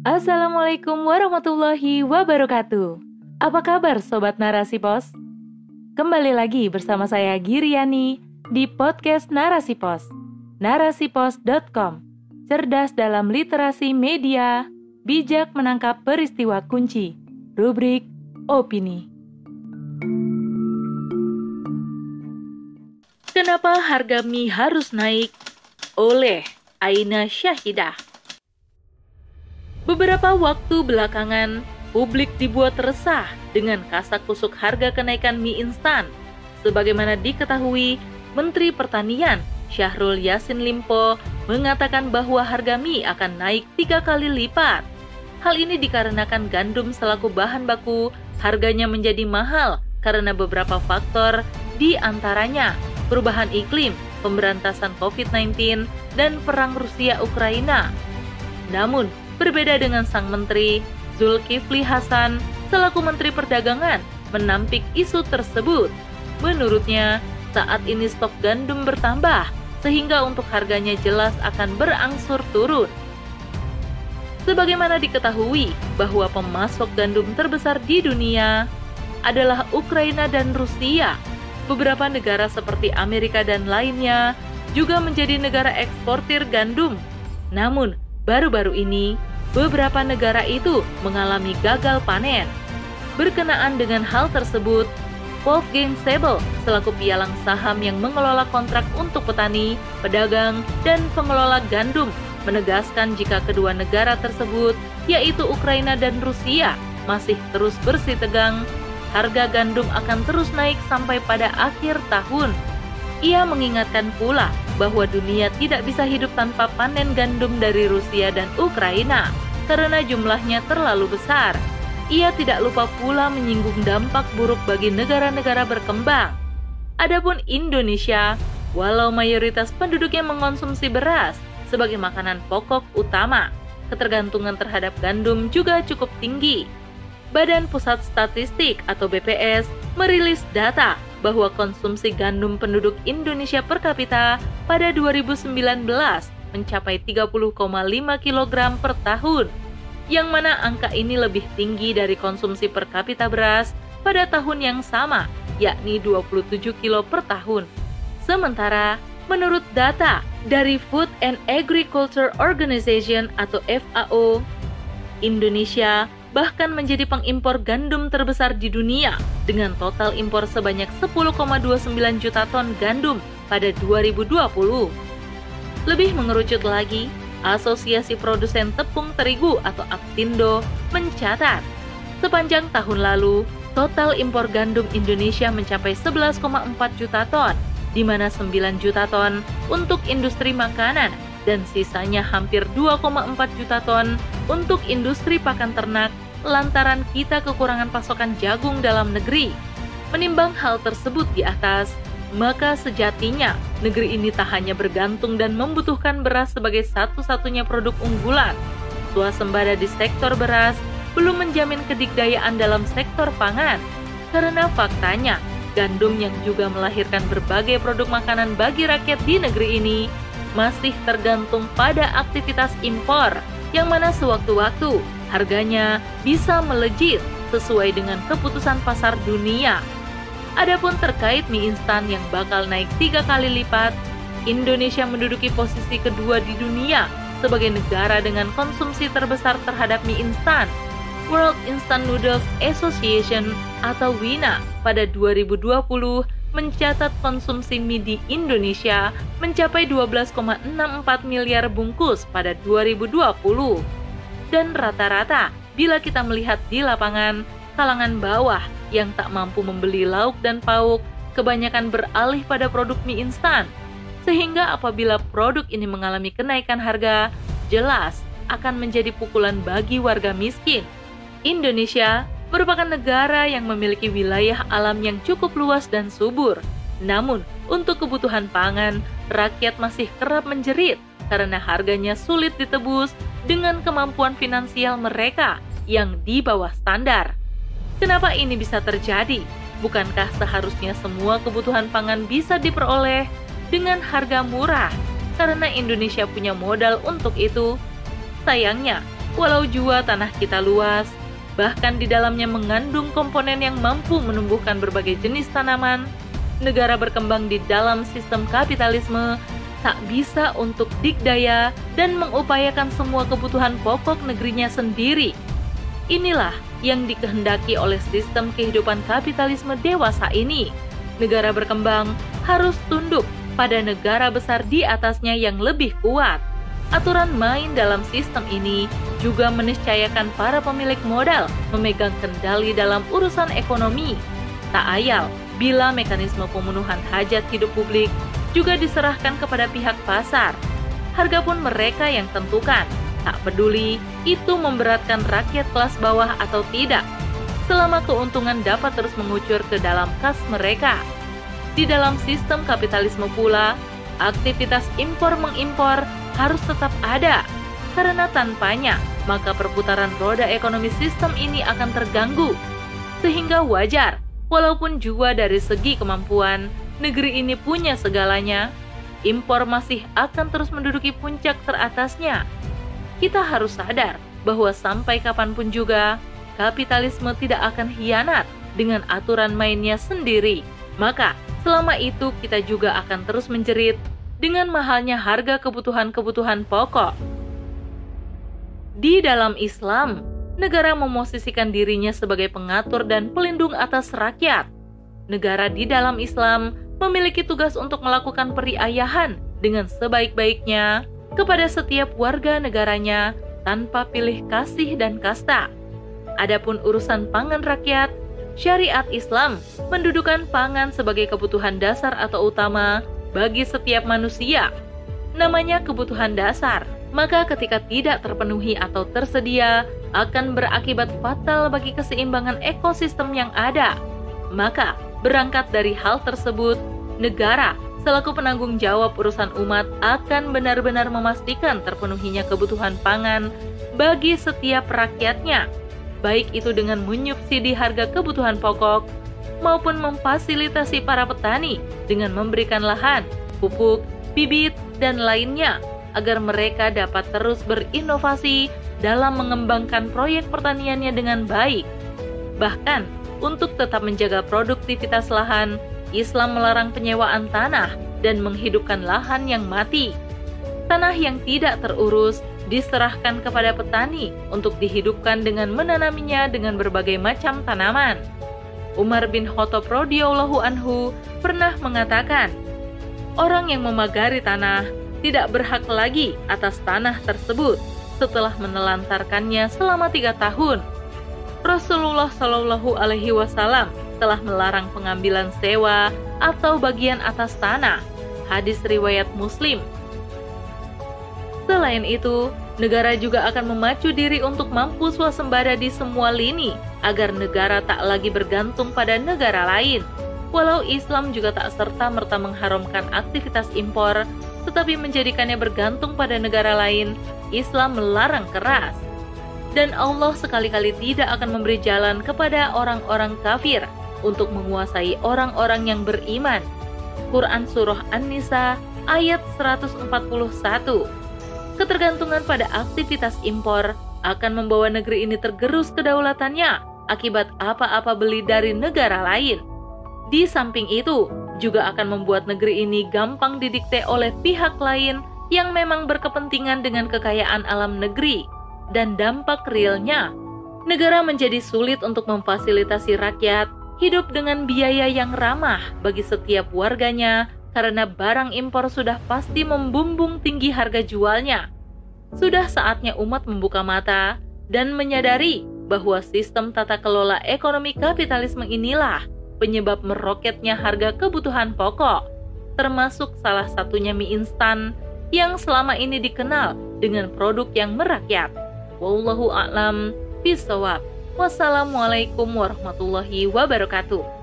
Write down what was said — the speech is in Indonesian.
Assalamualaikum warahmatullahi wabarakatuh. Apa kabar sobat Narasi Pos? Kembali lagi bersama saya Giriani di podcast Narasi Pos. Narasipos.com. Cerdas dalam literasi media, bijak menangkap peristiwa kunci. Rubrik opini. Kenapa harga mie harus naik? Oleh Aina Syahidah. Beberapa waktu belakangan, publik dibuat resah dengan kasak kusuk harga kenaikan mie instan. Sebagaimana diketahui, Menteri Pertanian Syahrul Yasin Limpo mengatakan bahwa harga mie akan naik tiga kali lipat. Hal ini dikarenakan gandum selaku bahan baku harganya menjadi mahal karena beberapa faktor di antaranya perubahan iklim, pemberantasan COVID-19, dan perang Rusia-Ukraina. Namun, Berbeda dengan sang menteri, Zulkifli Hasan selaku Menteri Perdagangan menampik isu tersebut. Menurutnya, saat ini stok gandum bertambah sehingga untuk harganya jelas akan berangsur turun. Sebagaimana diketahui bahwa pemasok gandum terbesar di dunia adalah Ukraina dan Rusia. Beberapa negara seperti Amerika dan lainnya juga menjadi negara eksportir gandum. Namun, baru-baru ini beberapa negara itu mengalami gagal panen. Berkenaan dengan hal tersebut, Wolfgang Sebel selaku pialang saham yang mengelola kontrak untuk petani, pedagang, dan pengelola gandum menegaskan jika kedua negara tersebut, yaitu Ukraina dan Rusia, masih terus bersih tegang, harga gandum akan terus naik sampai pada akhir tahun. Ia mengingatkan pula bahwa dunia tidak bisa hidup tanpa panen gandum dari Rusia dan Ukraina karena jumlahnya terlalu besar. Ia tidak lupa pula menyinggung dampak buruk bagi negara-negara berkembang. Adapun Indonesia, walau mayoritas penduduknya mengonsumsi beras sebagai makanan pokok utama, ketergantungan terhadap gandum juga cukup tinggi. Badan Pusat Statistik atau BPS merilis data bahwa konsumsi gandum penduduk Indonesia per kapita pada 2019 mencapai 30,5 kg per tahun, yang mana angka ini lebih tinggi dari konsumsi per kapita beras pada tahun yang sama, yakni 27 kg per tahun. Sementara, menurut data dari Food and Agriculture Organization atau FAO, Indonesia bahkan menjadi pengimpor gandum terbesar di dunia dengan total impor sebanyak 10,29 juta ton gandum pada 2020. Lebih mengerucut lagi, Asosiasi Produsen Tepung Terigu atau APTINDO mencatat sepanjang tahun lalu total impor gandum Indonesia mencapai 11,4 juta ton, di mana 9 juta ton untuk industri makanan dan sisanya hampir 2,4 juta ton untuk industri pakan ternak lantaran kita kekurangan pasokan jagung dalam negeri. Menimbang hal tersebut di atas, maka sejatinya negeri ini tak hanya bergantung dan membutuhkan beras sebagai satu-satunya produk unggulan. Suasembada di sektor beras belum menjamin kedikdayaan dalam sektor pangan, karena faktanya gandum yang juga melahirkan berbagai produk makanan bagi rakyat di negeri ini masih tergantung pada aktivitas impor, yang mana sewaktu-waktu harganya bisa melejit sesuai dengan keputusan pasar dunia Adapun terkait mie instan yang bakal naik tiga kali lipat, Indonesia menduduki posisi kedua di dunia sebagai negara dengan konsumsi terbesar terhadap mie instan. World Instant Noodles Association atau WINA pada 2020 mencatat konsumsi mie di Indonesia mencapai 12,64 miliar bungkus pada 2020. Dan rata-rata, bila kita melihat di lapangan, kalangan bawah yang tak mampu membeli lauk dan pauk kebanyakan beralih pada produk mie instan. Sehingga apabila produk ini mengalami kenaikan harga, jelas akan menjadi pukulan bagi warga miskin. Indonesia merupakan negara yang memiliki wilayah alam yang cukup luas dan subur. Namun, untuk kebutuhan pangan, rakyat masih kerap menjerit karena harganya sulit ditebus dengan kemampuan finansial mereka yang di bawah standar. Kenapa ini bisa terjadi? Bukankah seharusnya semua kebutuhan pangan bisa diperoleh dengan harga murah karena Indonesia punya modal untuk itu. Sayangnya, walau jua tanah kita luas, bahkan di dalamnya mengandung komponen yang mampu menumbuhkan berbagai jenis tanaman, negara berkembang di dalam sistem kapitalisme tak bisa untuk dikdaya dan mengupayakan semua kebutuhan pokok negerinya sendiri. Inilah yang dikehendaki oleh sistem kehidupan kapitalisme dewasa ini. Negara berkembang harus tunduk pada negara besar di atasnya yang lebih kuat. Aturan main dalam sistem ini juga meniscayakan para pemilik modal memegang kendali dalam urusan ekonomi. Tak ayal bila mekanisme pemenuhan hajat hidup publik juga diserahkan kepada pihak pasar. Harga pun mereka yang tentukan. Tak peduli itu memberatkan rakyat kelas bawah atau tidak, selama keuntungan dapat terus mengucur ke dalam kas mereka. Di dalam sistem kapitalisme pula, aktivitas impor-mengimpor harus tetap ada, karena tanpanya maka perputaran roda ekonomi sistem ini akan terganggu. Sehingga wajar, walaupun jua dari segi kemampuan, negeri ini punya segalanya, impor masih akan terus menduduki puncak teratasnya. Kita harus sadar bahwa sampai kapan pun juga, kapitalisme tidak akan hianat dengan aturan mainnya sendiri. Maka, selama itu kita juga akan terus menjerit dengan mahalnya harga kebutuhan-kebutuhan pokok. Di dalam Islam, negara memosisikan dirinya sebagai pengatur dan pelindung atas rakyat. Negara di dalam Islam memiliki tugas untuk melakukan periayahan dengan sebaik-baiknya kepada setiap warga negaranya tanpa pilih kasih dan kasta. Adapun urusan pangan rakyat, syariat Islam mendudukan pangan sebagai kebutuhan dasar atau utama bagi setiap manusia. Namanya kebutuhan dasar, maka ketika tidak terpenuhi atau tersedia akan berakibat fatal bagi keseimbangan ekosistem yang ada. Maka, Berangkat dari hal tersebut, negara selaku penanggung jawab urusan umat akan benar-benar memastikan terpenuhinya kebutuhan pangan bagi setiap rakyatnya, baik itu dengan menyubsidi harga kebutuhan pokok maupun memfasilitasi para petani dengan memberikan lahan, pupuk, bibit, dan lainnya agar mereka dapat terus berinovasi dalam mengembangkan proyek pertaniannya dengan baik. Bahkan, untuk tetap menjaga produktivitas lahan, Islam melarang penyewaan tanah dan menghidupkan lahan yang mati. Tanah yang tidak terurus diserahkan kepada petani untuk dihidupkan dengan menanaminya dengan berbagai macam tanaman. Umar bin Khattab radhiyallahu anhu pernah mengatakan, orang yang memagari tanah tidak berhak lagi atas tanah tersebut setelah menelantarkannya selama tiga tahun Rasulullah Shallallahu Alaihi Wasallam telah melarang pengambilan sewa atau bagian atas tanah. Hadis riwayat Muslim. Selain itu, negara juga akan memacu diri untuk mampu swasembada di semua lini agar negara tak lagi bergantung pada negara lain. Walau Islam juga tak serta-merta mengharamkan aktivitas impor, tetapi menjadikannya bergantung pada negara lain, Islam melarang keras dan Allah sekali-kali tidak akan memberi jalan kepada orang-orang kafir untuk menguasai orang-orang yang beriman. Quran Surah An-Nisa ayat 141 Ketergantungan pada aktivitas impor akan membawa negeri ini tergerus kedaulatannya akibat apa-apa beli dari negara lain. Di samping itu, juga akan membuat negeri ini gampang didikte oleh pihak lain yang memang berkepentingan dengan kekayaan alam negeri dan dampak realnya, negara menjadi sulit untuk memfasilitasi rakyat hidup dengan biaya yang ramah bagi setiap warganya karena barang impor sudah pasti membumbung tinggi harga jualnya. Sudah saatnya umat membuka mata dan menyadari bahwa sistem tata kelola ekonomi kapitalisme inilah penyebab meroketnya harga kebutuhan pokok, termasuk salah satunya mie instan yang selama ini dikenal dengan produk yang merakyat. Wallahu a'lam bisawab. Wassalamualaikum warahmatullahi wabarakatuh.